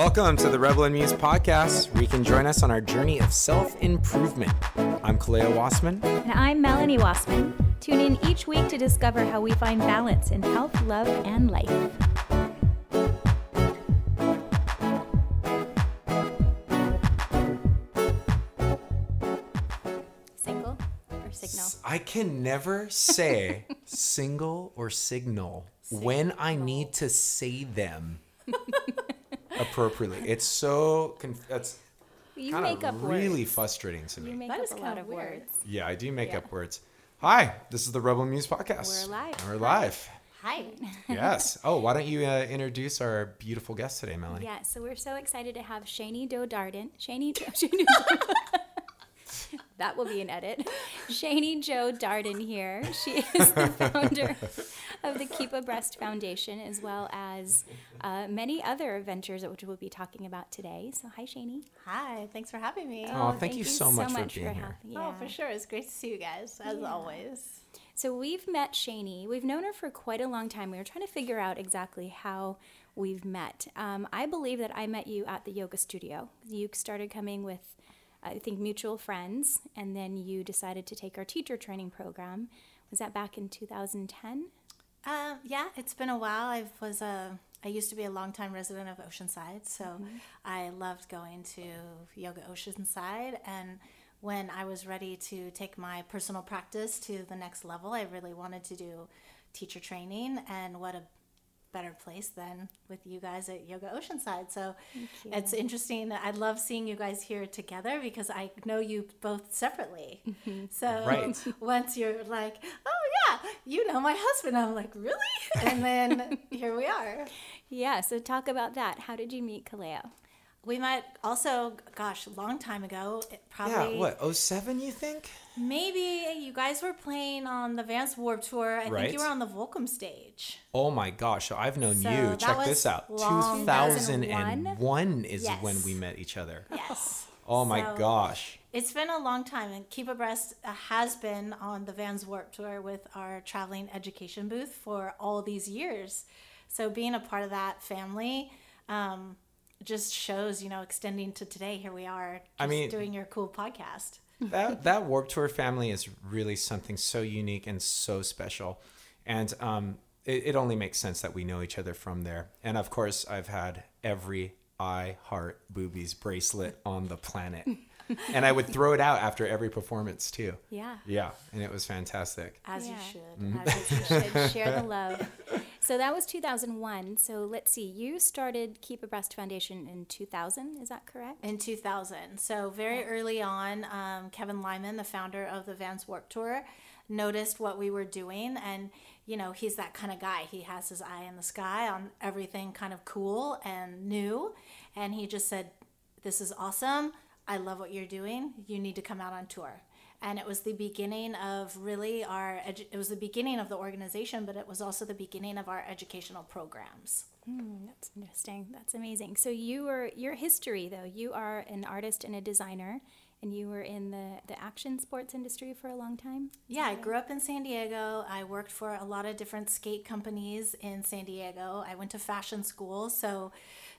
Welcome to the Rebel and Muse podcast, where you can join us on our journey of self improvement. I'm Kaleo Wassman. And I'm Melanie Wassman. Tune in each week to discover how we find balance in health, love, and life. Single or signal? I can never say single or signal when I need to say them appropriately. It's so conf- that's You kind make up of really words. frustrating to me. You make That up is a lot kinda of weird. words. yeah, I do make Yeah. up words. Hi, this is the Rebel Muse podcast. We're live. We're live. Hi. yes. Oh, why don't you uh, introduce our beautiful guest today, Melanie? Yeah, so we're so excited to have Shaney Doe Darden. Shaney, Shaney that will be an edit. Shaney Jo Darden here. She is the founder of the Keep a Breast Foundation, as well as uh, many other ventures which we'll be talking about today. So, hi, Shaney. Hi. Thanks for having me. Oh, thank you so much for being here. having- Oh, yeah. for sure. It's great to see you guys, as always. So we've met Shaney. We've known her for quite a long time. We were trying to figure out exactly how we've met. Um, I believe that I met you at the yoga studio. You started coming with, I think, mutual friends, and then you decided to take our teacher training program. Was that back in 2010? Um, yeah, it's been a while. I was a. I used to be a longtime resident of Oceanside, so I loved going to Yoga Oceanside. And when I was ready to take my personal practice to the next level, I really wanted to do teacher training. And what a better place than with you guys at Yoga Oceanside. So it's interesting. I love seeing you guys here together because I know you both separately. Mm-hmm. So Right. once you're like, oh yeah, you know my husband, I'm like, really? And then here we are. Yeah. So talk about that. How did you meet Kaleo? We met also, gosh, a long time ago. It Yeah, Probably what, 07 you think? maybe you guys were playing on the Vans Warp Tour. I think Right. you were on the Volcom stage. Oh my gosh, so I've known So you. Check this out. long- 2001 is Yes. when we met each other. Yes. Oh my So- gosh. It's been a long time, and Keep a Breast uh, has been on the Vans Warp Tour with our traveling education booth for all these years. So being a part of that family um, just shows, you know, extending to today. Here we are, just I mean- doing your cool podcast. that that Warp Tour family is really something so unique and so special, and um, it, it only makes sense that we know each other from there. And of course, I've had every I Heart Boobies bracelet on the planet, and I would throw it out after every performance too. Yeah. Yeah, and it was fantastic. As Yeah. you should. Mm-hmm. As you You should. should share the love. So that was 2001. So let's see. You started Keep a Breast Foundation in 2000. Is that correct? in 2000. So very early on, um, Kevin Lyman, the founder of the Vans Warp Tour, noticed what we were doing, and you know he's that kind of guy. He has his eye in the sky on everything kind of cool and new, and he just said, "This is awesome. I love what you're doing. You need to come out on tour." And it was the beginning of really our. Edu- it was the beginning of the organization, but it was also the beginning of our educational programs. Hmm, that's interesting. That's amazing. So you were your history though. You are an artist and a designer, and you were in the the action sports industry for a long time. Yeah, I grew up in San Diego. I worked for a lot of different skate companies in San Diego. I went to fashion school, so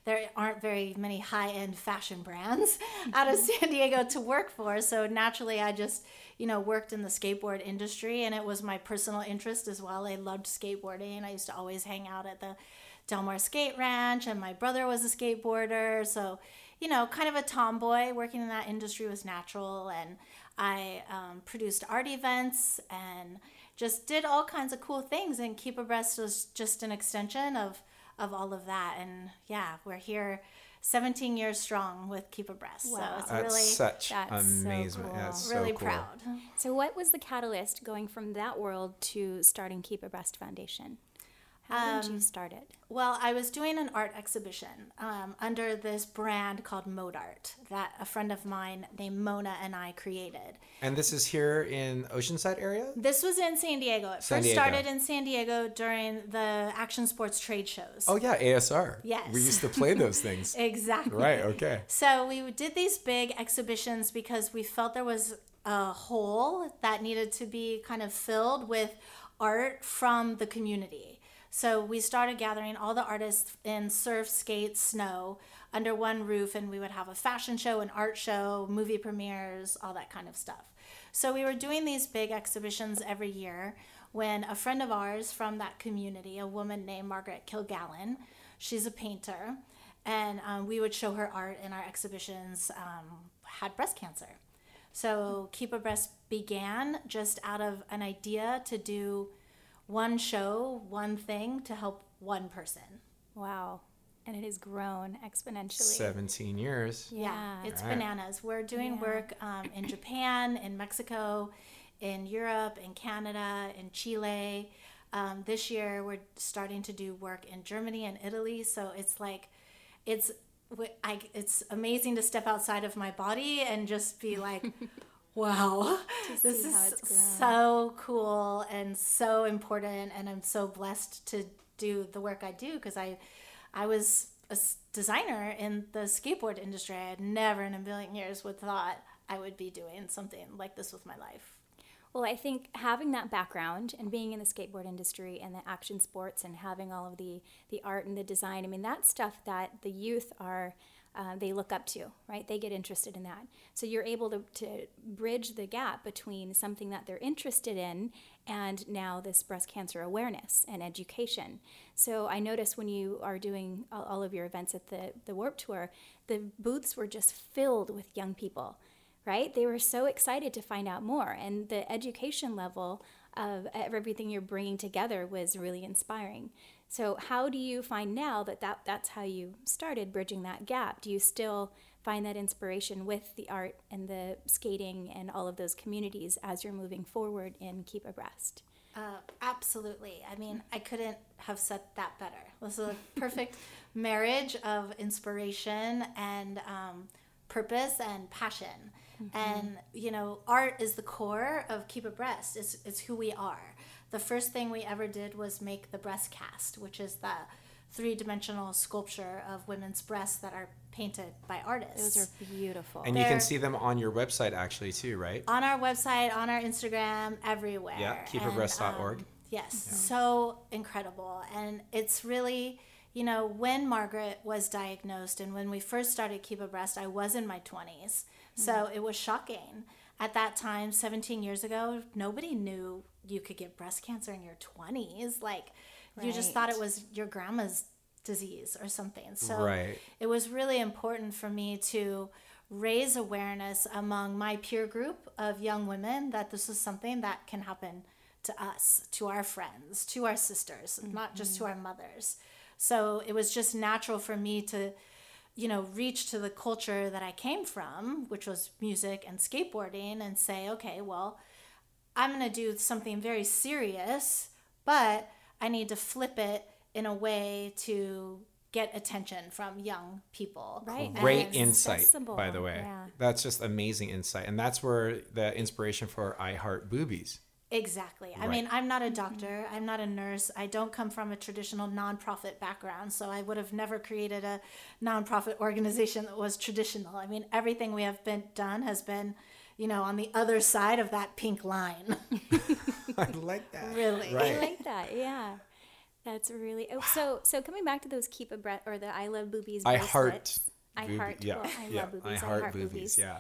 there aren't very many high end fashion brands out of mm-hmm. San Diego to work for. So naturally, I just, you know, worked in the skateboard industry, and it was my personal interest as well. I loved skateboarding. I used to always hang out at the Del Mar Skate Ranch, and my brother was a skateboarder. So, you know, kind of a tomboy. Working in that industry was natural, and I um, produced art events and just did all kinds of cool things. And Keep a Breast was just an extension of of all of that. And yeah, we're here. 17 years strong with Keep a Breast. Wow. So it's That's really, such That's so amazement. cool. That's so really cool. proud. So what was the catalyst going from that world to starting Keep a Breast Foundation? How did you start it? Well, I was doing an art exhibition um, under this brand called Modart that a friend of mine named Mona and I created. And this is here in Oceanside area? This was in San Diego. It San first Diego. started in San Diego during the action sports trade shows. Oh yeah, ASR. Yes. We used to play those things. Exactly. right, okay. So we did these big exhibitions because we felt there was a hole that needed to be kind of filled with art from the community. So we started gathering all the artists in surf, skate, snow under one roof and we would have a fashion show, an art show, movie premieres, all that kind of stuff. So we were doing these big exhibitions every year when a friend of ours from that community, a woman named Margaret Kilgallen, she's a painter, and um, we would show her art in our exhibitions, um, had breast cancer. So Keep a Breast began just out of an idea to do one show, one thing to help one person. Wow. And it has grown exponentially. 17 years. Yeah. it's Right. bananas. We're doing Yeah. work um, in Japan, in Mexico, in Europe, in Canada, in Chile. Um, this year, we're starting to do work in Germany and Italy. So it's like, it's w- I, it's amazing to step outside of my body and just be like, wow, this is so cool and so important. And I'm so blessed to do the work I do because I, I was a designer in the skateboard industry. I had never in a million years would thought I would be doing something like this with my life. Well, I think having that background and being in the skateboard industry and the action sports and having all of the the art and the design, I mean, that's stuff that the youth are uh, they look up to, right? They get interested in that. So you're able to, to bridge the gap between something that they're interested in and now this breast cancer awareness and education. So I noticed when you are doing all, of your events at the, the Warp Tour, the booths were just filled with young people right? They were so excited to find out more. And the education level of everything you're bringing together was really inspiring. So, how do you find now that, that that's how you started bridging that gap? Do you still find that inspiration with the art and the skating and all of those communities as you're moving forward in Keep a Breast? Uh, absolutely. I mean, I couldn't have said that better. This is a perfect marriage of inspiration and um, purpose and passion. And you know, art is the core of Keep a Breast. It's it's who we are. The first thing we ever did was make the breast cast, which is the three-dimensional sculpture of women's breasts that are painted by artists. Those are beautiful. And you can see them on your website actually too, right? on our website, on our Instagram, everywhere. Yeah, keepabreast.org. um, yes, so incredible. And it's really, you know, when Margaret was diagnosed and when we first started Keep a Breast, I was in my 20s. So it was shocking. At that time, 17 years ago, nobody knew you could get breast cancer in your 20s. Like, you just thought it was your grandma's disease or something. So Right. it was really important for me to raise awareness among my peer group of young women that this is something that can happen to us, to our friends, to our sisters, not just to mm-hmm. our mothers. So it was just natural for me to, you know, reach to the culture that I came from, which was music and skateboarding, and say, okay, well, I'm going to do something very serious, but I need to flip it in a way to get attention from young people. Right. Great insight, accessible. by the way. Yeah. That's just amazing insight. And that's where the inspiration for I Heart Boobies. Exactly. I mean, I'm not a doctor, I'm not a nurse. I don't come from a traditional nonprofit background, so I would have never created a nonprofit organization that was traditional. I mean, everything we have been done has been, you know, on the other side of that pink line. I like that. Really? I like that. Yeah. That's really oh, so. So coming back to those keep a breath or the I love boobies. I heart. bracelets. I boobi- heart. Yeah. well, I yeah. love boobies. I heart boobies. Yeah.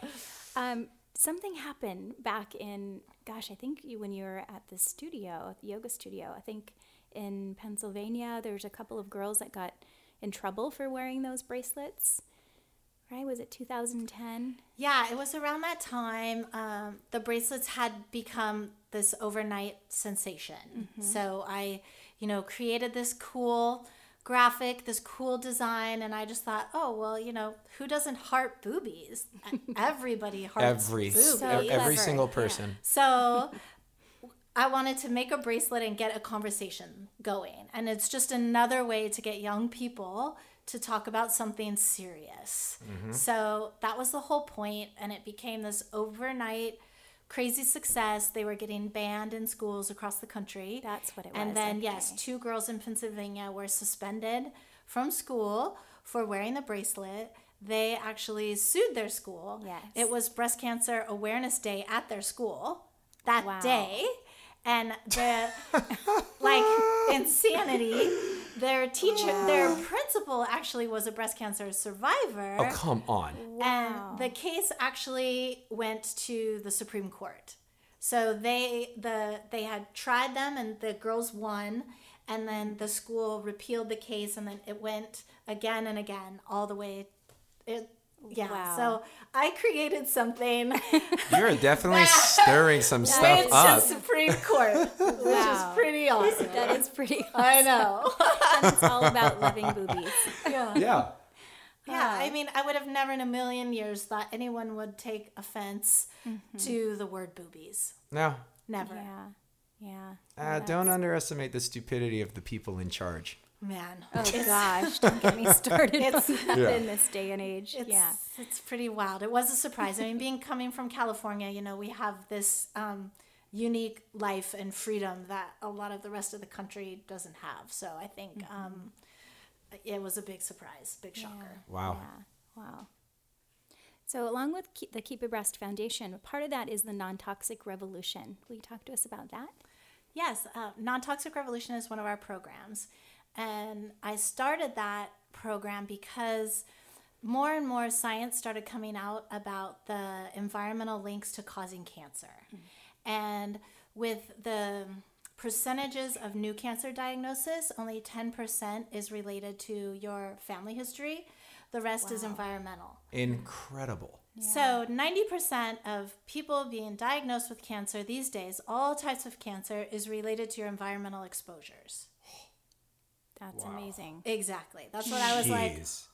Um, something happened back in gosh, I think you when you were at the studio, the yoga studio. I think in Pennsylvania, there's a couple of girls that got in trouble for wearing those bracelets. Right? Was it 2010? Yeah, it was around that time. Um, the bracelets had become this overnight sensation. So I, you know, created this cool graphic, this cool design, and I just thought, oh well, you know, who doesn't heart boobies? Everybody hearts Every boobies. So every clever. single person. So I wanted to make a bracelet and get a conversation going. And it's just another way to get young people to talk about something serious. Mm-hmm. So that was the whole point, and it became this overnight crazy success. They were getting banned in schools across the country. That's what it And was, And then, yes, two girls in Pennsylvania were suspended from school for wearing the bracelet. They actually sued their school. Yes. It was Breast Cancer Awareness Day at their school that Wow. day. And the like insanity. Their teacher, their principal, actually was a breast cancer survivor. Oh, come on. And the case actually went to the Supreme Court. So they the they had tried them and the girls won and then the school repealed the case and then it went again and again all the way it yeah. Wow. So I created something You're definitely stirring some stuff went to up. Supreme Court, which Wow. is pretty awesome. That is pretty. Awesome. I know. and it's all about loving boobies. yeah. Yeah. Yeah, I mean, I would have never in a million years thought anyone would take offense to the word boobies. No. Never. Yeah, yeah. Uh, don't underestimate the stupidity of the people in charge. Man. Oh gosh, don't get me started It's- Yeah. in this day and age. It's, yeah. it's pretty wild. It was a surprise. I mean, being coming from California, you know, we have this um, unique life and freedom that a lot of the rest of the country doesn't have. So I think um, it was a big surprise, big shocker. Wow. Yeah. Wow. So, along with Ke- the Keep a Breast Foundation, part of that is the Non Toxic Revolution. Will you talk to us about that? Yes, uh, Non Toxic Revolution is one of our programs. And I started that program because more and more science started coming out about the environmental links to causing cancer. Mm-hmm. And with the percentages of new cancer diagnosis, only 10% is related to your family history, the rest is environmental. Incredible. So, 90% of people being diagnosed with cancer these days, all types of cancer, is related to your environmental exposures. That's amazing. Exactly. That's what I was like, Jeez.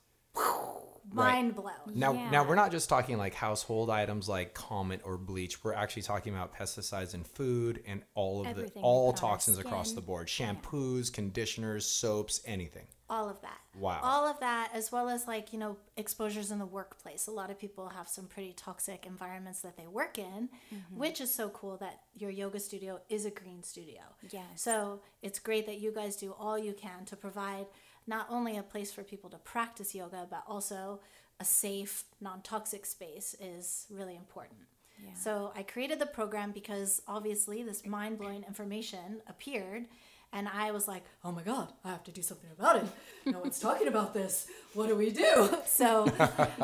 mind blown. Now, Yeah. now we're not just talking like household items like Comet or bleach. We're actually talking about pesticides in food and all of Everything the all we put toxins across the board. Shampoos, conditioners, soaps, anything. All of that. Wow. All of that, as well as like, you know, exposures in the workplace. A lot of people have some pretty toxic environments that they work in, mm-hmm. which is so cool that your yoga studio is a green studio. Yeah. So it's great that you guys do all you can to provide not only a place for people to practice yoga, but also a safe, non toxic space is really important. Yeah. So I created the program because obviously this mind blowing information appeared. And I was like, oh my God, I have to do something about it. No one's talking about this. What do we do? So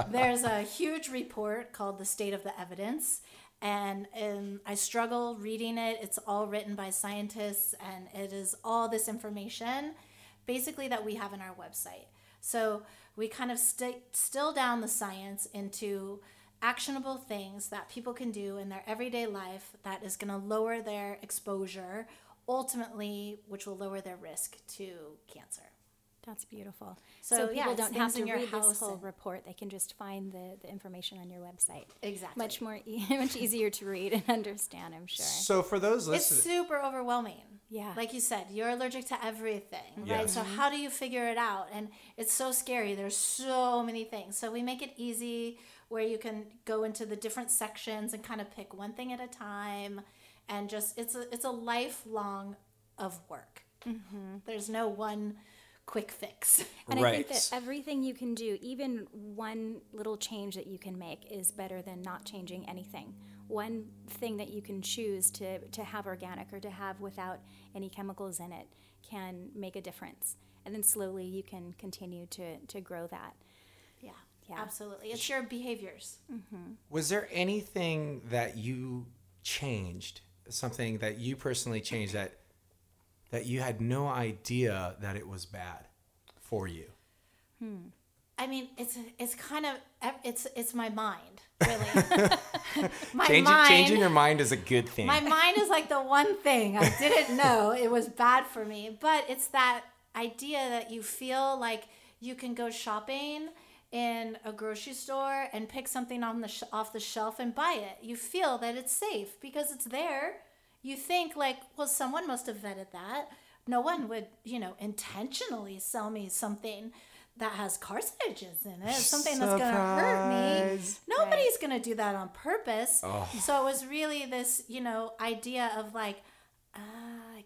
there's a huge report called The State of the Evidence. And, and I struggle reading it. It's all written by scientists, and it is all this information basically that we have in our website. So we kind of st- still down the science into actionable things that people can do in their everyday life that is going to lower their exposure, ultimately, which will lower their risk to cancer. That's beautiful. So, So, people it's don't have to in your read this house whole and- report. They can just find the, the information on your website. Exactly. Much more, e- much easier to read and understand. I'm sure. So for those It's super overwhelming. Yeah. Like you said, you're allergic to everything, right? So mm-hmm. how do you figure it out? And it's so scary. There's so many things. So we make it easy where you can go into the different sections and kind of pick one thing at a time and just it's a it's a lifelong of work. Mm-hmm. There's no one quick fix. And I think that everything you can do, even one little change that you can make, is better than not changing anything. One thing that you can choose to, to have organic or to have without any chemicals in it can make a difference. And then slowly you can continue to, to grow that. Yeah. Yeah. Absolutely. It's your behaviors. Mm-hmm. was there anything that you changed, something that you personally changed that that you had no idea that it was bad for you? Hmm. I mean, it's it's kind of it's it's my mind, really. my Changing, mind, changing your mind is a good thing. my mind is like the one thing I didn't know it was bad for me, but it's that idea that you feel like you can go shopping in a grocery store and pick something on the sh- off the shelf and buy it. You feel that it's safe because it's there. You think like, well, someone must have vetted that. No one would, you know, intentionally sell me something that has carcinogens in it, something that's going to hurt me. Surprise. Nobody's going to do that on purpose. So it was really this, you know, idea of like, ah,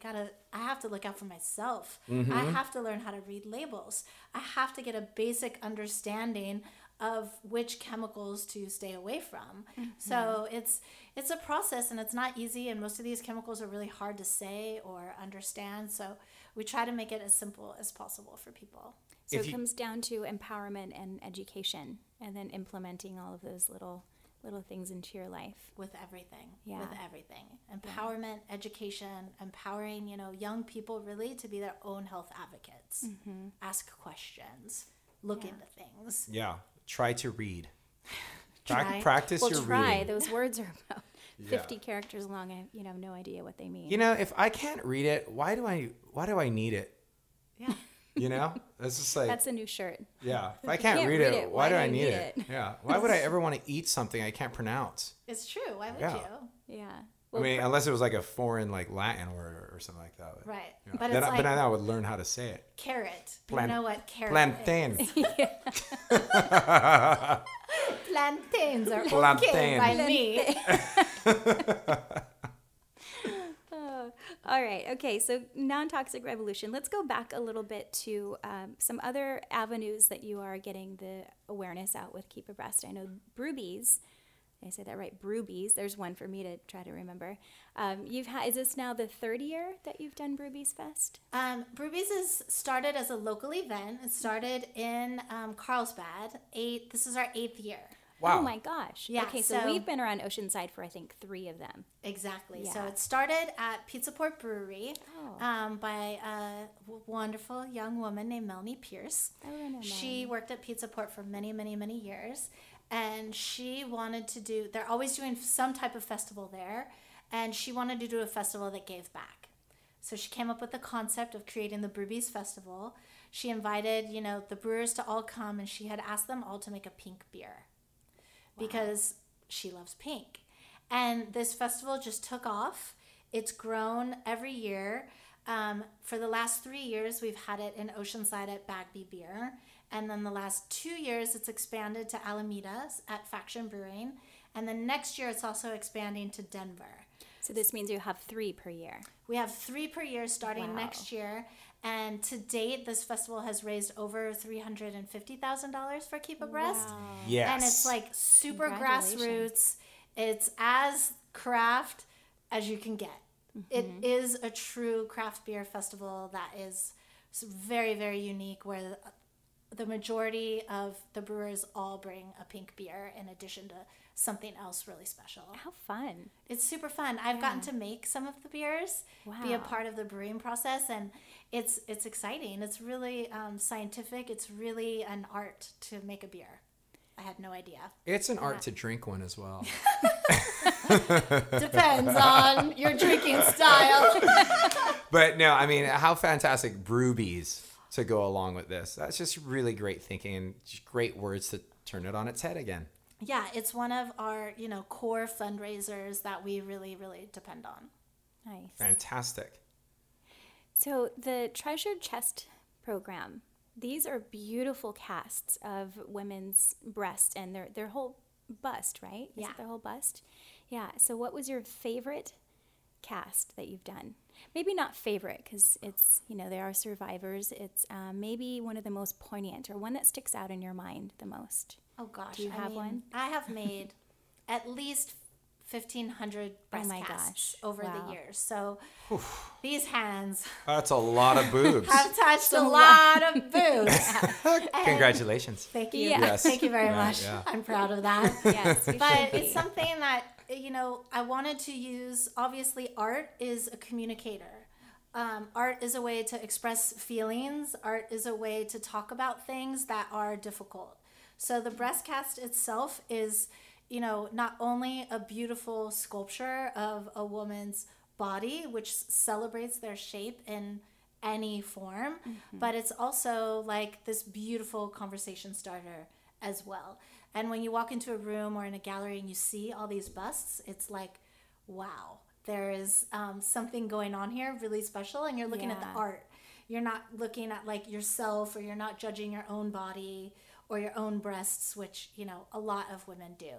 gotta, I have to look out for myself. I mm-hmm. have to learn how to read labels. I have to get a basic understanding of which chemicals to stay away from. Mm-hmm. So it's it's a process and it's not easy and most of these chemicals are really hard to say or understand. So we try to make it as simple as possible for people. So If it you- comes down to empowerment and education, and then implementing all of those little little things into your life. with everything Yeah. with everything empowerment education empowering you know young people really to be their own health advocates ask questions look Mm-hmm. Yeah. into things Yeah. Try to read. Try. Prac- practice Well, your try. reading. Those words are about Yeah. fifty characters long. I you know have no idea what they mean. You know, if I can't read it, why do I why do I need it? yeah You know? That's just like That's a new shirt. yeah. If I can't, read, it, why, do I need it? Yeah. Why would I ever want to eat something I can't pronounce? it's true why would Yeah. you Yeah. I mean, unless it was like a foreign like Latin word or, or something like that. But, right yeah. but then, it's I- like but then I would learn how to say it. carrot Plan- you know what carrot Plantain. is. plantains are okay Plantain. by me Oh, all right. Okay. So non toxic revolution. Let's go back a little bit to um, some other avenues that you are getting the awareness out with Keep Abreast. I know Brewbies. Did I say that right? Brewbies. There's one for me to try to remember. Um, you've had. Is this now the third year that you've done Brewbies Fest? Um, Brewbies is started as a local event. It started in um, Carlsbad. Eight. This is our eighth year. Wow. Oh my gosh. Yeah, Okay. So, so- we've been around Oceanside for I think three of them. Exactly. Yeah. So it started at Pizza Port Brewery Oh. um, by a wonderful young woman named Melanie Pierce. Oh, I know She worked at Pizza Port for many, many, many years. And she wanted to do, they're always doing some type of festival there. And she wanted to do a festival that gave back. So she came up with the concept of creating the Brewbies Festival. She invited, you know, the brewers to all come and she had asked them all to make a pink beer because she loves pink. And this festival just took off. It's grown every year. Um, for the last three years, we've had it in Oceanside at Bagby Beer. And then the last two years, it's expanded to Alameda at Faction Brewing. And then next year, it's also expanding to Denver. So this means you have three per year. We have three per year starting Wow. next year. And to date, this festival has raised over $350,000 for Keep a Breast. Yes. And it's like super grassroots. It's as craft as you can get. It Mm-hmm. is a true craft beer festival that is very, very unique where the, the majority of the brewers all bring a pink beer in addition to something else really special. How fun. It's super fun. I've gotten to make some of the beers, be a part of the brewing process, and it's it's exciting. It's really um, scientific. It's really an art to make a beer. I had no idea. It's an art to drink one as well. Depends on your drinking style. But no, I mean, how fantastic Brewbies to go along with this. That's just really great thinking and just great words to turn it on its head again. yeah, it's one of our you know core fundraisers that we really really depend on. Nice. Fantastic. So the Treasured Chest program, these are beautiful casts of women's breasts and their their whole bust, right? Is Yeah. it their whole bust? Yeah. So what was your favorite cast that you've done? Maybe not favorite because it's you know there are survivors. It's um, maybe one of the most poignant or one that sticks out in your mind the most. Oh gosh, Do you I have mean, one? I have made at least fifteen hundred breast Oh my casts gosh. over Wow. the years. So these hands That's a lot of boobs. have touched a lot of boobs. Congratulations. Thank you. Yeah. Yes. Thank you very Yeah, much. yeah. I'm proud of that. Yes, but it's something that you know I wanted to use. Obviously, art is a communicator. Um, art is a way to express feelings. Art is a way to talk about things that are difficult. So the breast cast itself is, you know, not only a beautiful sculpture of a woman's body, which celebrates their shape in any form, but it's also like this beautiful conversation starter as well. And when you walk into a room or in a gallery and you see all these busts, it's like, wow, there is um, something going on here really special. And you're looking at the art. You're not looking at like yourself or you're not judging your own body or your own breasts, which, you know, a lot of women do.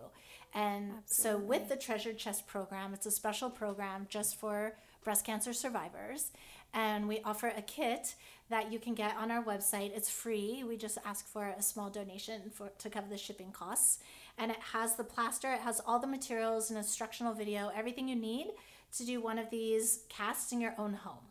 And so with the Treasured Chest program, it's a special program just for breast cancer survivors. And we offer a kit that you can get on our website. It's free. We just ask for a small donation for to cover the shipping costs. And it has the plaster, it has all the materials, an instructional video, everything you need to do one of these casts in your own home.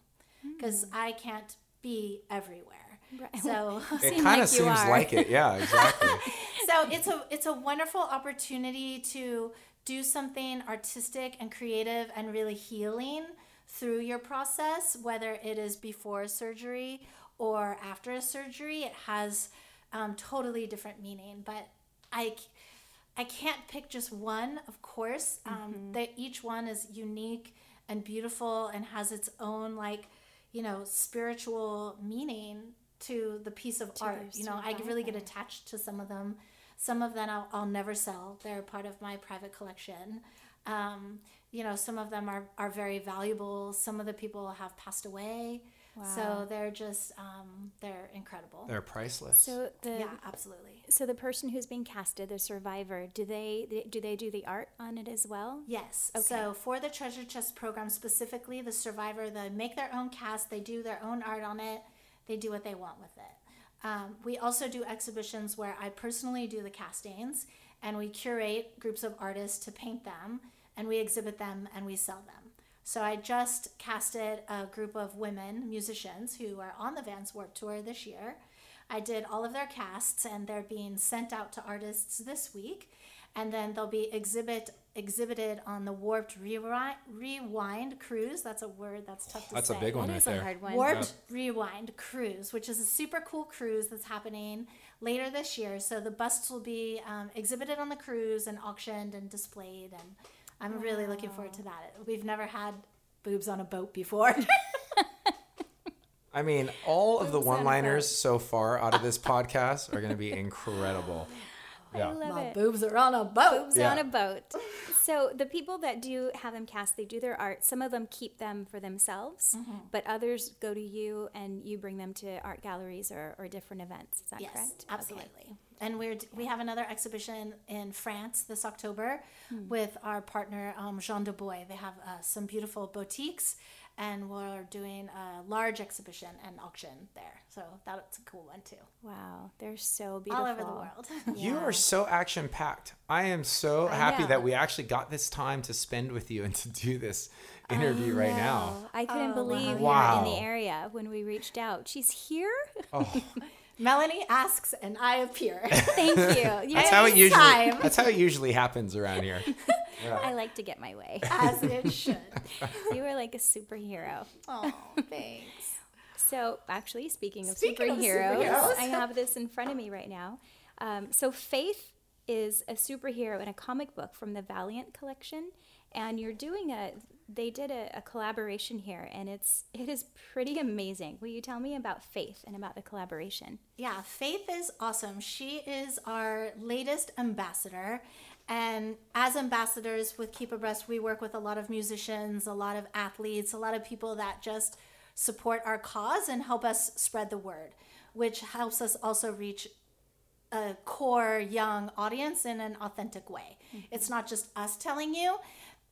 Hmm. Because I can't be everywhere. Right. So It Seem kind like of seems are. like it. Yeah, exactly. so it's a it's a wonderful opportunity to do something artistic and creative and really healing through your process whether it is before surgery or after a surgery it has um, totally different meaning. But I, I can't pick just one of course. Um, that each one is unique and beautiful and has its own like you know spiritual meaning to the piece of art you know? I really get attached to some of them. Some of them I'll, I'll never sell. They're part of my private collection. Um, you know some of them are, are very valuable some of the people have passed away so they're just um, they're incredible They're priceless. So the yeah absolutely so the person who's being casted, the survivor, do they do they do the art on it as well? Yes. Okay. So for the Treasure Chest program specifically, the survivor, they make their own cast, they do their own art on it, they do what they want with it. Um, we also do exhibitions where I personally do the castings and we curate groups of artists to paint them and we exhibit them and we sell them. So I just casted a group of women musicians who are on the Vans Warp Tour this year. I did all of their casts and they're being sent out to artists this week and then they'll be exhibit exhibited on the Warped Rewind, Rewind cruise. That's a word that's tough to That's say. a big one That right is there. a hard one. Warped Rewind cruise, which is a super cool cruise that's happening later this year. So the busts will be um, exhibited on the cruise and auctioned and displayed, and I'm really looking forward to that. We've never had boobs on a boat before. I mean, all of the Boobs on a one-liners so far out of this podcast are going to be incredible. I Yeah. love My it. boobs are on a boat. Boobs Yeah. on a boat. So the people that do have them cast, they do their art. Some of them keep them for themselves, Mm-hmm. but others go to you and you bring them to art galleries or, or different events. Is that yes, correct? Okay. absolutely. And we're we have another exhibition in France this October Hmm. with our partner um, Jean Dubois. They have uh, some beautiful boutiques, and we're doing a large exhibition and auction there. So that's a cool one too. Wow, they're so beautiful. All over the world. You are so action packed. I am so I happy know. that we actually got this time to spend with you and to do this interview right oh, now. Oh, I couldn't Oh, believe you were in the area when we reached out. She's here. Oh, Melanie asks, and I appear. Thank you. you that's how it usually time. that's how it usually happens around here. I like to get my way. As it should. You are like a superhero. Oh, thanks. So, actually, speaking of Speaking of superheroes, superheroes. I have this in front of me right now. Um, so, Faith is a superhero in a comic book from the Valiant collection, and you're doing a. They did a, a collaboration here, and it's it is pretty amazing. Will you tell me about Faith and about the collaboration? Yeah, Faith is awesome. She is our latest ambassador. And as ambassadors with Keep a Breast, we work with a lot of musicians, a lot of athletes, a lot of people that just support our cause and help us spread the word, which helps us also reach a core young audience in an authentic way. Mm-hmm. It's not just us telling you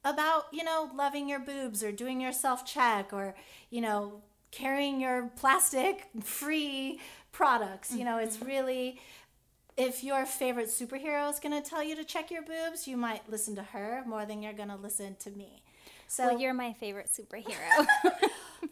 about, you know, loving your boobs or doing your self check or, you know, carrying your plastic free products. You know, it's mm-hmm. really if your favorite superhero is going to tell you to check your boobs, you might listen to her more than you're going to listen to me. So Well, you're my favorite superhero.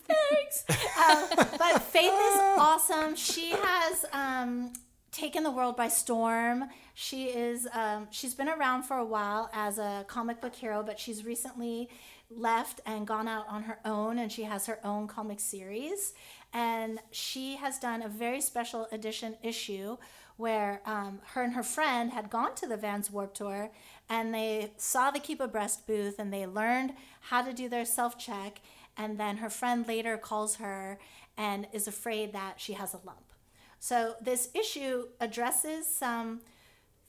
Thanks. um, but Faith is awesome. She has um, taken the world by storm. She is um, she's been around for a while as a comic book hero, but she's recently left and gone out on her own, and she has her own comic series. And she has done a very special edition issue where um, her and her friend had gone to the Vans Warp Tour and they saw the Keep a Breast booth and they learned how to do their self check. And then her friend later calls her and is afraid that she has a lump. So this issue addresses some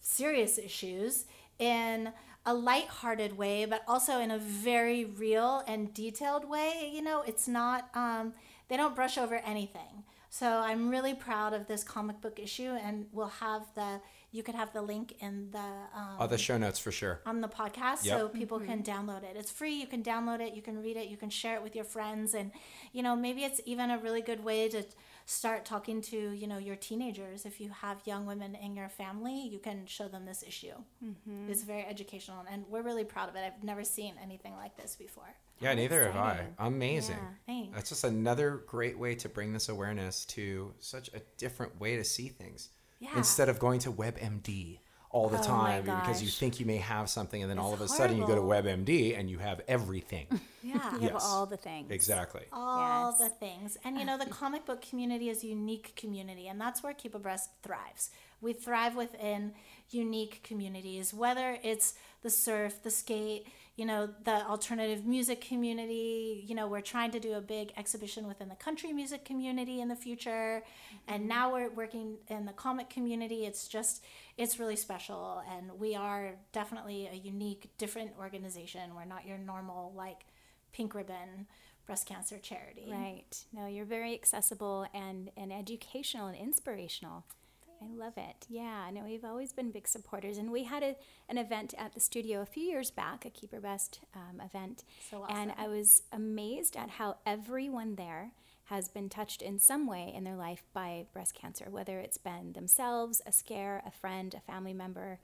serious issues in a lighthearted way, but also in a very real and detailed way. You know, it's not, um, they don't brush over anything. So I'm really proud of this comic book issue, and we'll have the you could have the link in the um, All the show notes for sure. on the podcast Yep. so people can download it. It's free. You can download it. You can read it. You can share it with your friends. And, you know, maybe it's even a really good way to start talking to, you know, your teenagers. If you have young women in your family, you can show them this issue. Mm-hmm. It's very educational. And we're really proud of it. I've never seen anything like this before. Yeah, neither have I. Amazing. Yeah, thanks. That's just another great way to bring this awareness to such a different way to see things. Yeah. Instead of going to WebMD all the Oh time because you think you may have something and then all of a It's sudden you go to. WebMD and you have everything. Yeah. You have all the things. exactly. all Yes. the things. And you know, the comic book community is a unique community, and that's where Keep a Breast thrives. We thrive within unique communities, whether it's the surf, the skate, you know, the alternative music community. You know, we're trying to do a big exhibition within the country music community in the future. And mm-hmm. now we're working in the comic community. It's just, it's really special. And we are definitely a unique, different organization. We're not your normal, like, pink ribbon breast cancer charity. Right. No, you're very accessible and, and educational and inspirational. I love it. Yeah, no, we've always been big supporters. And we had a, an event at the studio a few years back, a Keep a Breast um, event. So And. I was amazed at how everyone there has been touched in some way in their life by breast cancer, whether it's been themselves, a scare, a friend, a family member.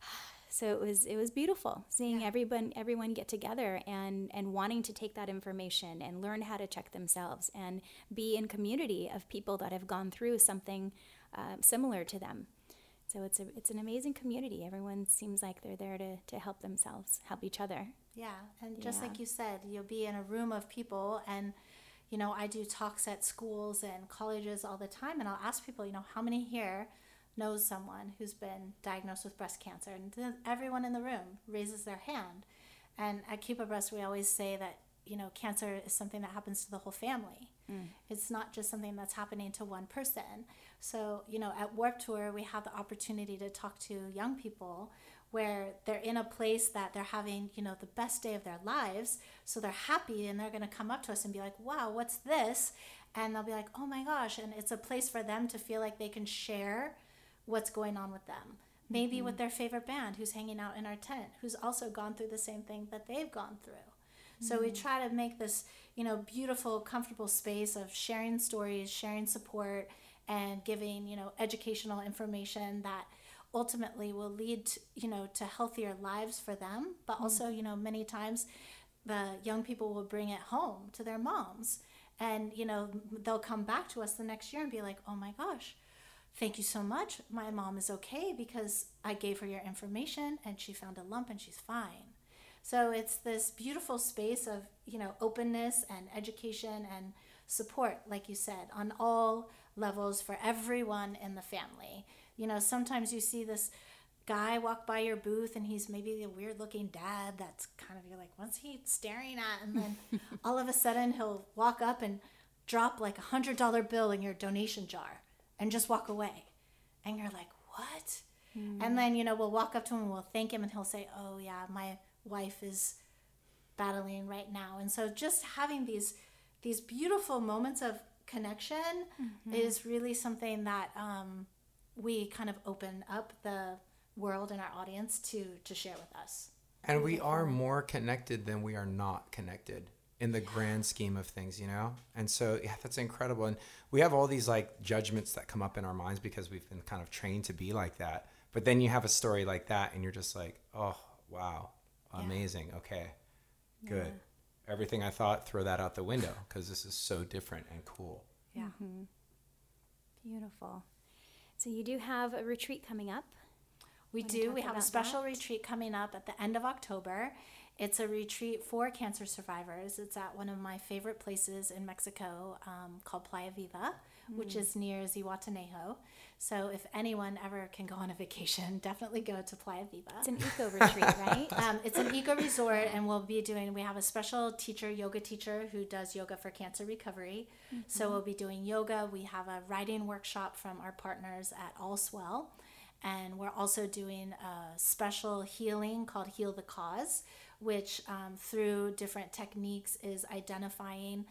So it was it was beautiful seeing everyone everyone get together and and wanting to take that information and learn how to check themselves and be in community of people that have gone through something uh, similar to them. So it's a it's an amazing community. Everyone seems like they're there to to help themselves, help each other. Yeah, and just Yeah. like you said, you'll be in a room of people, and you know, I do talks at schools and colleges all the time, and I'll ask people, you know, how many here knows someone who's been diagnosed with breast cancer, and everyone in the room raises their hand. And at Keep a Breast, we always say that you know, cancer is something that happens to the whole family. Mm. It's not just something that's happening to one person. So, you know, at Warp Tour, we have the opportunity to talk to young people where they're in a place that they're having, you know, the best day of their lives. So they're happy and they're going to come up to us and be like, wow, what's this? And they'll be like, oh my gosh. And it's a place for them to feel like they can share what's going on with them. Maybe mm-hmm. with their favorite band who's hanging out in our tent, who's also gone through the same thing that they've gone through. So we mm-hmm. try to make this, you know, beautiful, comfortable space of sharing stories, sharing support, and giving, you know, educational information that ultimately will lead, to, you know, to healthier lives for them. But mm-hmm. also, you know, many times the young people will bring it home to their moms, and you know, they'll come back to us the next year and be like, "Oh my gosh." Thank you so much. My mom is okay because I gave her your information and she found a lump and she's fine. So it's this beautiful space of, you know, openness and education and support, like you said, on all levels for everyone in the family. You know, sometimes you see this guy walk by your booth and he's maybe a weird looking dad that's kind of you're like, what's he staring at? And then all of a sudden he'll walk up and drop like a hundred dollar bill in your donation jar and just walk away. And you're like, what? Hmm. And then, you know, we'll walk up to him and we'll thank him and he'll say, oh, yeah, my wife is battling right now. And so just having these these beautiful moments of connection is really something that um, we kind of open up the world and our audience to to share with us. And we are more connected than we are not connected in the grand scheme of things, you know? And so, yeah, that's incredible. And we have all these like judgments that come up in our minds because we've been kind of trained to be like that. But then you have a story like that and you're just like, oh, wow, amazing. Okay, good. Everything I thought, throw that out the window because this is so different and cool. Yeah. Beautiful. So you do have a retreat coming up. We Wanna do. We have a special that? retreat coming up at the end of October. It's a retreat for cancer survivors. It's at one of my favorite places in Mexico um, called Playa Viva, which Mm. is near Zihuatanejo. So if anyone ever can go on a vacation, definitely go to Playa Viva. It's an eco retreat, right? Um, it's an eco resort, and we'll be doing. We have a special teacher, yoga teacher, who does yoga for cancer recovery. So we'll be doing yoga. We have a writing workshop from our partners at Allswell, and we're also doing a special healing called Heal the Cause, which um, through different techniques is identifying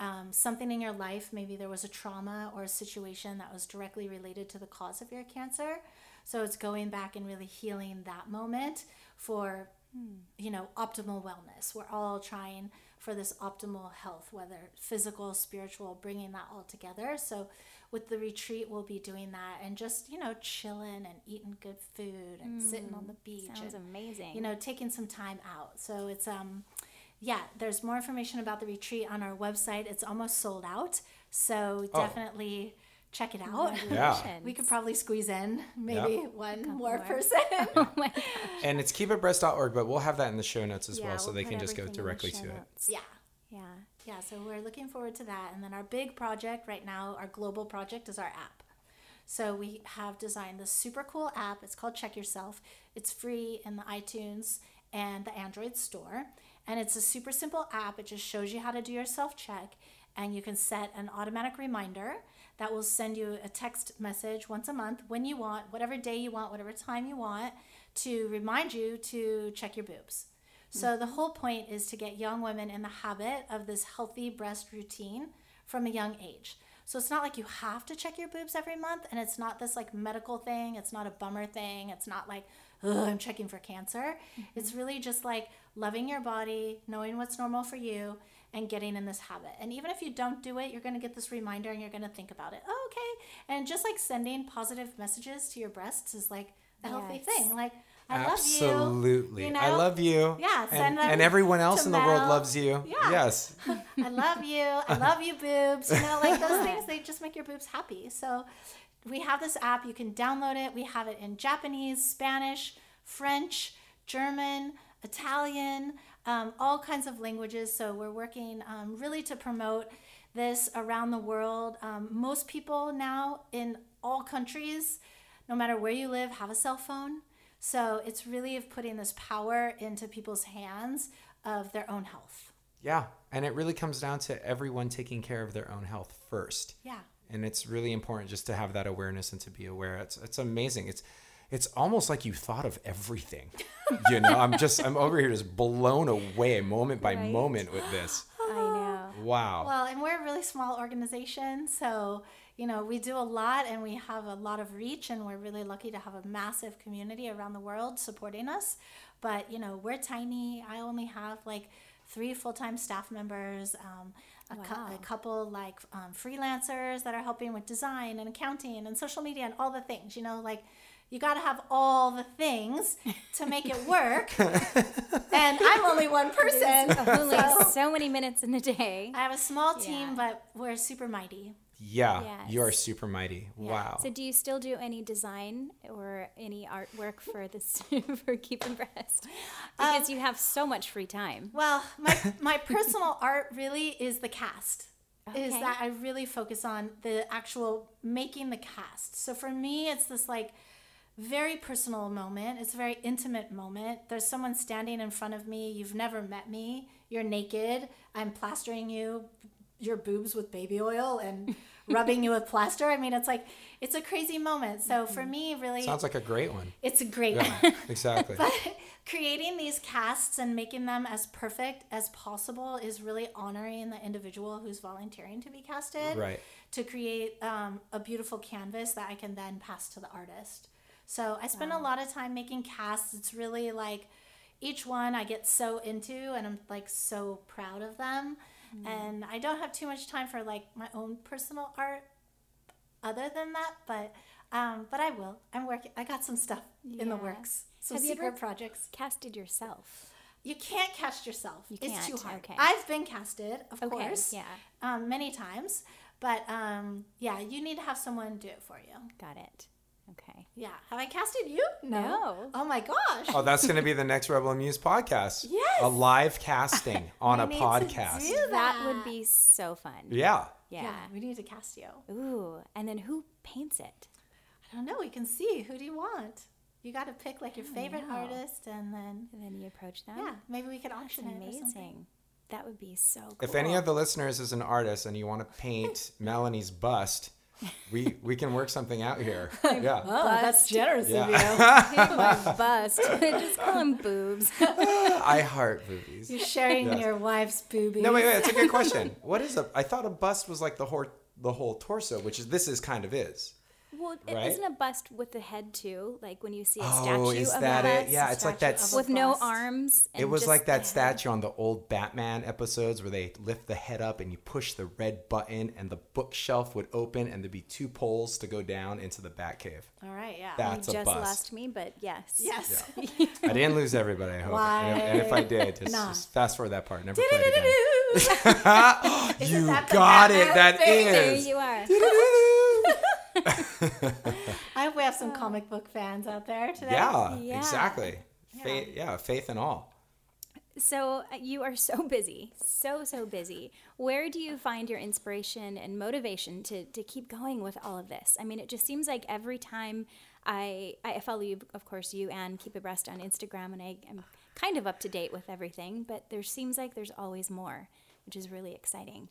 um, something in your life. Maybe there was a trauma or a situation that was directly related to the cause of your cancer. So it's going back and really healing that moment for, you know, optimal wellness. We're all trying for this optimal health, whether physical, spiritual, bringing that all together. So with the retreat, we'll be doing that and just, you know, chilling and eating good food and sitting on the beach. Sounds and, amazing. You know, taking some time out. So it's, um, yeah, there's more information about the retreat on our website. It's almost sold out. So Oh. definitely check it out. Yeah. We could probably squeeze in maybe one more more. person. Oh my God. And it's keep-a-breast.org, but we'll have that in the show notes as Yeah, well, so we'll they can just go everything in the directly show to it. notes. yeah. Yeah. Yeah, so we're looking forward to that. And then our big project right now, our global project, is our app. So we have designed this super cool app. It's called Check Yourself. It's free in the iTunes and the Android store. And it's a super simple app. It just shows you how to do your self check. And you can set an automatic reminder that will send you a text message once a month when you want, whatever day you want, whatever time you want, to remind you to check your boobs. So the whole point is to get young women in the habit of this healthy breast routine from a young age. So it's not like you have to check your boobs every month, and it's not this like medical thing. It's not a bummer thing. It's not like, oh, I'm checking for cancer. Mm-hmm. It's really just like loving your body, knowing what's normal for you, and getting in this habit. And even if you don't do it, you're going to get this reminder and you're going to think about it. Oh, okay. And just like sending positive messages to your breasts is like a healthy Yes. thing. Like, I Absolutely. love you. Absolutely. you know? I love you. Yeah, And, them and everyone else in the world loves you. Yeah. Yes. I love you. I love you, boobs. You know, like those things, they just make your boobs happy. So we have this app. You can download it. We have it in Japanese, Spanish, French, German, Italian, um, all kinds of languages. So we're working um, really to promote this around the world. Um, most people now in all countries, no matter where you live, have a cell phone. So it's really of putting this power into people's hands of their own health. Yeah. And it really comes down to everyone taking care of their own health first. Yeah. And it's really important just to have that awareness and to be aware. It's it's amazing. It's it's almost like you thought of everything. you know, I'm just I'm over here just blown away moment by Right. moment with this. I know. Wow. Well, and we're a really small organization, so you know we do a lot, and we have a lot of reach, and we're really lucky to have a massive community around the world supporting us. But you know we're tiny. I only have like three full-time staff members, um, a, cou- Wow. a couple like um, freelancers that are helping with design and accounting and social media and all the things. You know, like you got to have all the things to make it work. and I'm only one person. Only so- so many minutes in a day. I have a small team, Yeah. but we're super mighty. yeah. You are super mighty. Wow. So, do you still do any design or any artwork for this for Keep a Breast? Because you um, have so much free time. Well, my my personal art really is the cast. Is that I really focus on the actual making the cast. So for me, it's this like very personal moment. It's a very intimate moment. There's someone standing in front of me. You've never met me. You're naked. I'm plastering you, your boobs with baby oil and rubbing you with plaster. I mean, it's like it's a crazy moment. So for me, really, Sounds like a great one. it's a great Yeah. one. exactly. But creating these casts and making them as perfect as possible is really honoring the individual who's volunteering to be casted Right. to create um, a beautiful canvas that I can then pass to the artist. So I spend a lot of time making casts. It's really like each one I get so into and I'm like so proud of them. And I don't have too much time for like my own personal art other than that, but um, but I will. I'm working. I got some stuff in the works. Some Have you secret projects. Casted yourself. You can't cast yourself. You it's too hard. okay. I've been casted, of Okay, course. yeah. Um, many times, but um, yeah, you need to have someone do it for you. Got it. Okay. Yeah. Have I casted you? No. Oh my gosh. Oh, that's going to be the next Rebel and Muse podcast. Yes. A live casting on a We need to podcast. do That that. would be so fun. Yeah. Yeah. Yeah. we need to cast you. Ooh. And then who paints it? I don't know. We can see. Who do you want? You got to pick like your oh, favorite know. artist, and then And then you approach them. yeah, maybe we could That's auction it. or something. amazing. That would be so cool. If any of the listeners is an artist and you want to paint Melanie's bust, we we can work something out here. Yeah. Oh, that's generous Yeah. of you. my bust. Just call them boobs. Ah, I heart movies. You're sharing Yes. your wife's boobies. No, wait, wait. It's a good question. What is a? I thought a bust was like the whole the whole torso, which is this is kind of is. Well, it Right? isn't a bust with the head too? Like when you see a Oh, statue is of that a it? bust Yeah, it's like that statue of a with no bust. arms. It was just like that head. statue on the old Batman episodes where they lift the head up and you push the red button and the bookshelf would open and there'd be two poles to go down into the Batcave. All right, yeah. That- You a just bust. lost me, but yes. yes. I didn't lose everybody, I hope. And, and if I did, just, Nah. just fast forward that part. Never play it again. You got it. That is. That thing? There is. you are. I hope we have some comic book fans out there today. Yeah, Yeah. exactly. Faith, yeah, faith and all. So uh, you are so busy, so so busy. Where do you find your inspiration and motivation to to keep going with all of this? I mean, it just seems like every time I I follow you, of course, you and Keep a Breast on Instagram, and I am kind of up to date with everything. But there seems like there's always more, which is really exciting.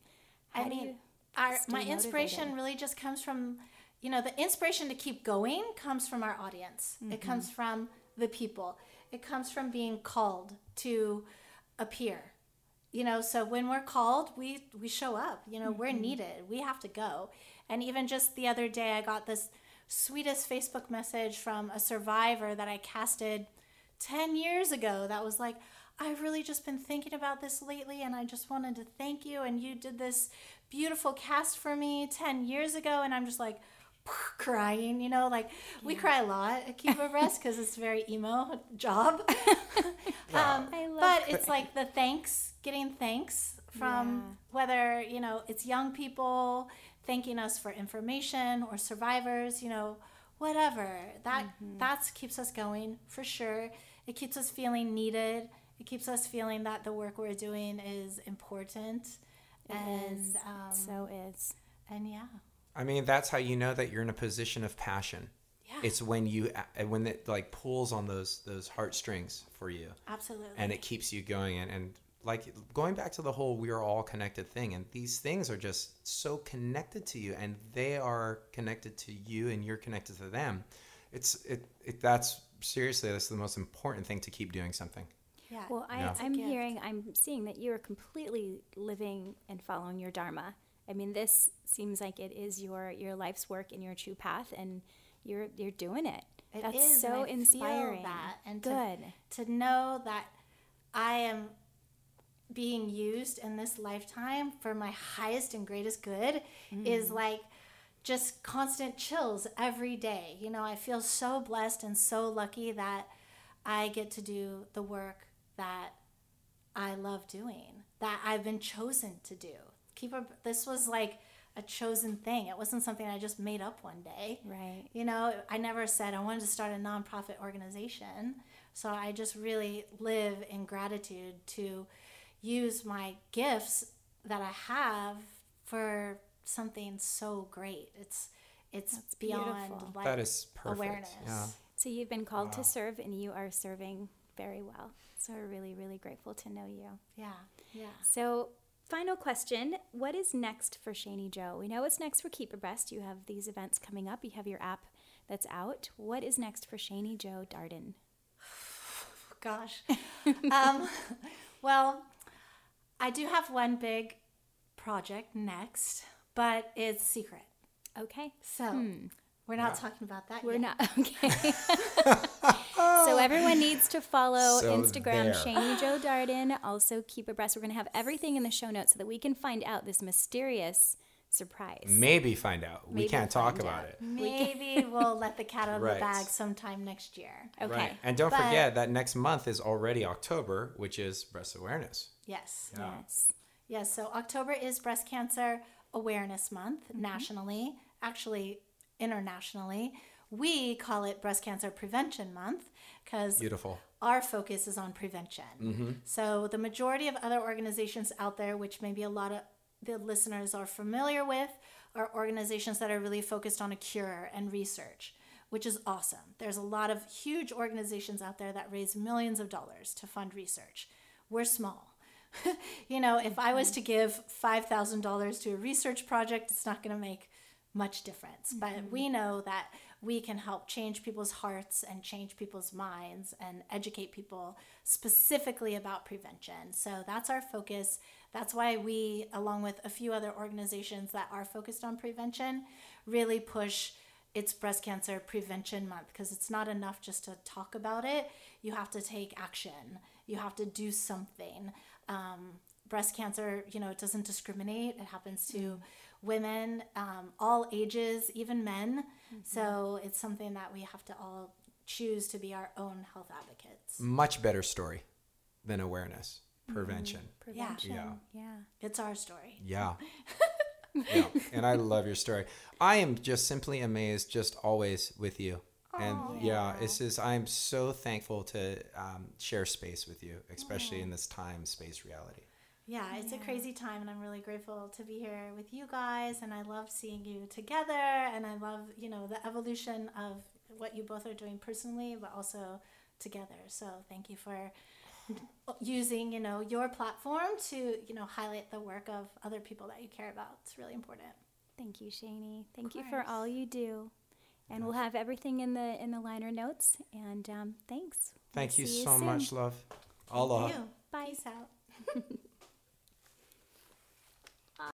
How I mean, our, stay my inspiration really just comes from, you know, the inspiration to keep going comes from our audience. It Mm-hmm. comes from the people. It comes from being called to appear. You know, so when we're called, we we show up. You know, we're Mm-hmm. needed. We have to go. And even just the other day, I got this sweetest Facebook message from a survivor that I casted 10 years ago that was like, I've really just been thinking about this lately and I just wanted to thank you. And you did this beautiful cast for me 10 years ago. And I'm just like crying, you know, like we cry a lot at Keep a Breast because it's a very emo job. um, I love but it's like the thanks, getting thanks from whether, you know, it's young people thanking us for information or survivors, you know, whatever. That that's keeps us going for sure. It keeps us feeling needed. It keeps us feeling that the work we're doing is important. and is. um, so is. and yeah. I mean, that's how you know that you're in a position of passion. Yeah. It's when you when it like pulls on those those heartstrings for you, Absolutely. and it keeps you going. And, and like going back to the whole "we are all connected" thing, and these things are just so connected to you, and they are connected to you, and you're connected to them. It's it, it that's seriously that's the most important thing to keep doing something. yeah. Well, I, Yeah. I'm gift. hearing, I'm seeing that you are completely living and following your dharma. I mean, this seems like it is your your life's work and your true path, and you're you're doing it. It That's is, so and I feel inspiring. that, and Good. to know that I am being used in this lifetime for my highest and greatest good is mm. like just constant chills every day. You know, I feel so blessed and so lucky that I get to do the work that I love doing, that I've been chosen to do. Keep a, this was like a chosen thing. It wasn't something I just made up one day. Right. You know, I never said I wanted to start a nonprofit organization. So I just really live in gratitude to use my gifts that I have for something so great. It's it's beyond beautiful. like that is perfect. awareness. Yeah. So you've been called to serve, and you are serving very well. So we're really, really grateful to know you. Yeah. Yeah. So, final question: What is next for Shaney Jo? We know what's next for Keep a Breast. You have these events coming up. You have your app that's out. What is next for Shaney Jo Darden? Gosh. um, well, I do have one big project next, but it's secret. Okay, So we're not talking about that we're yet. not okay. so everyone needs to follow So Instagram there. Shaney Jo Darden. Also, Keep a Breast. We're going to have everything in the show notes so that we can find out this mysterious surprise. Maybe find out. we can't talk find about out. it. Maybe we'll let the cat out of Right. the bag sometime next year. Okay. Right. And don't But- forget that next month is already October, which is breast awareness. Yes. Yeah. Yes. Yes. So October is Breast Cancer Awareness Month Mm-hmm. nationally, actually internationally. We call it Breast Cancer Prevention Month because Beautiful. our focus is on prevention. Mm-hmm. So the majority of other organizations out there, which maybe a lot of the listeners are familiar with, are organizations that are really focused on a cure and research, which is awesome. There's a lot of huge organizations out there that raise millions of dollars to fund research. We're small. you know, if I was mm-hmm. to give $5,000 to a research project, it's not going to make much difference. But we know that we can help change people's hearts and change people's minds and educate people specifically about prevention. So that's our focus. That's why we, along with a few other organizations that are focused on prevention, really push it's breast cancer prevention month because it's not enough just to talk about it. You have to take action. You have to do something. Um, breast cancer, you know, it doesn't discriminate. It happens to women, um, all ages, even men. So it's something that we have to all choose to be our own health advocates. Much better story than awareness, prevention. Prevention. Yeah. yeah. It's our story. Yeah. yeah. And I love your story. I am just simply amazed, just always with you. And yeah, it's just, I'm so thankful to um, share space with you, especially in this time space reality. Yeah, it's a crazy time, and I'm really grateful to be here with you guys. And I love seeing you together, and I love you know the evolution of what you both are doing personally, but also together. So thank you for using you know your platform to you know highlight the work of other people that you care about. It's really important. Thank you, Shaney. Thank you for all you do. And we'll have everything in the in the liner notes. And um, thanks. Thank We'll you see so soon. much, love. Aloha. Thank you. Bye. Peace out.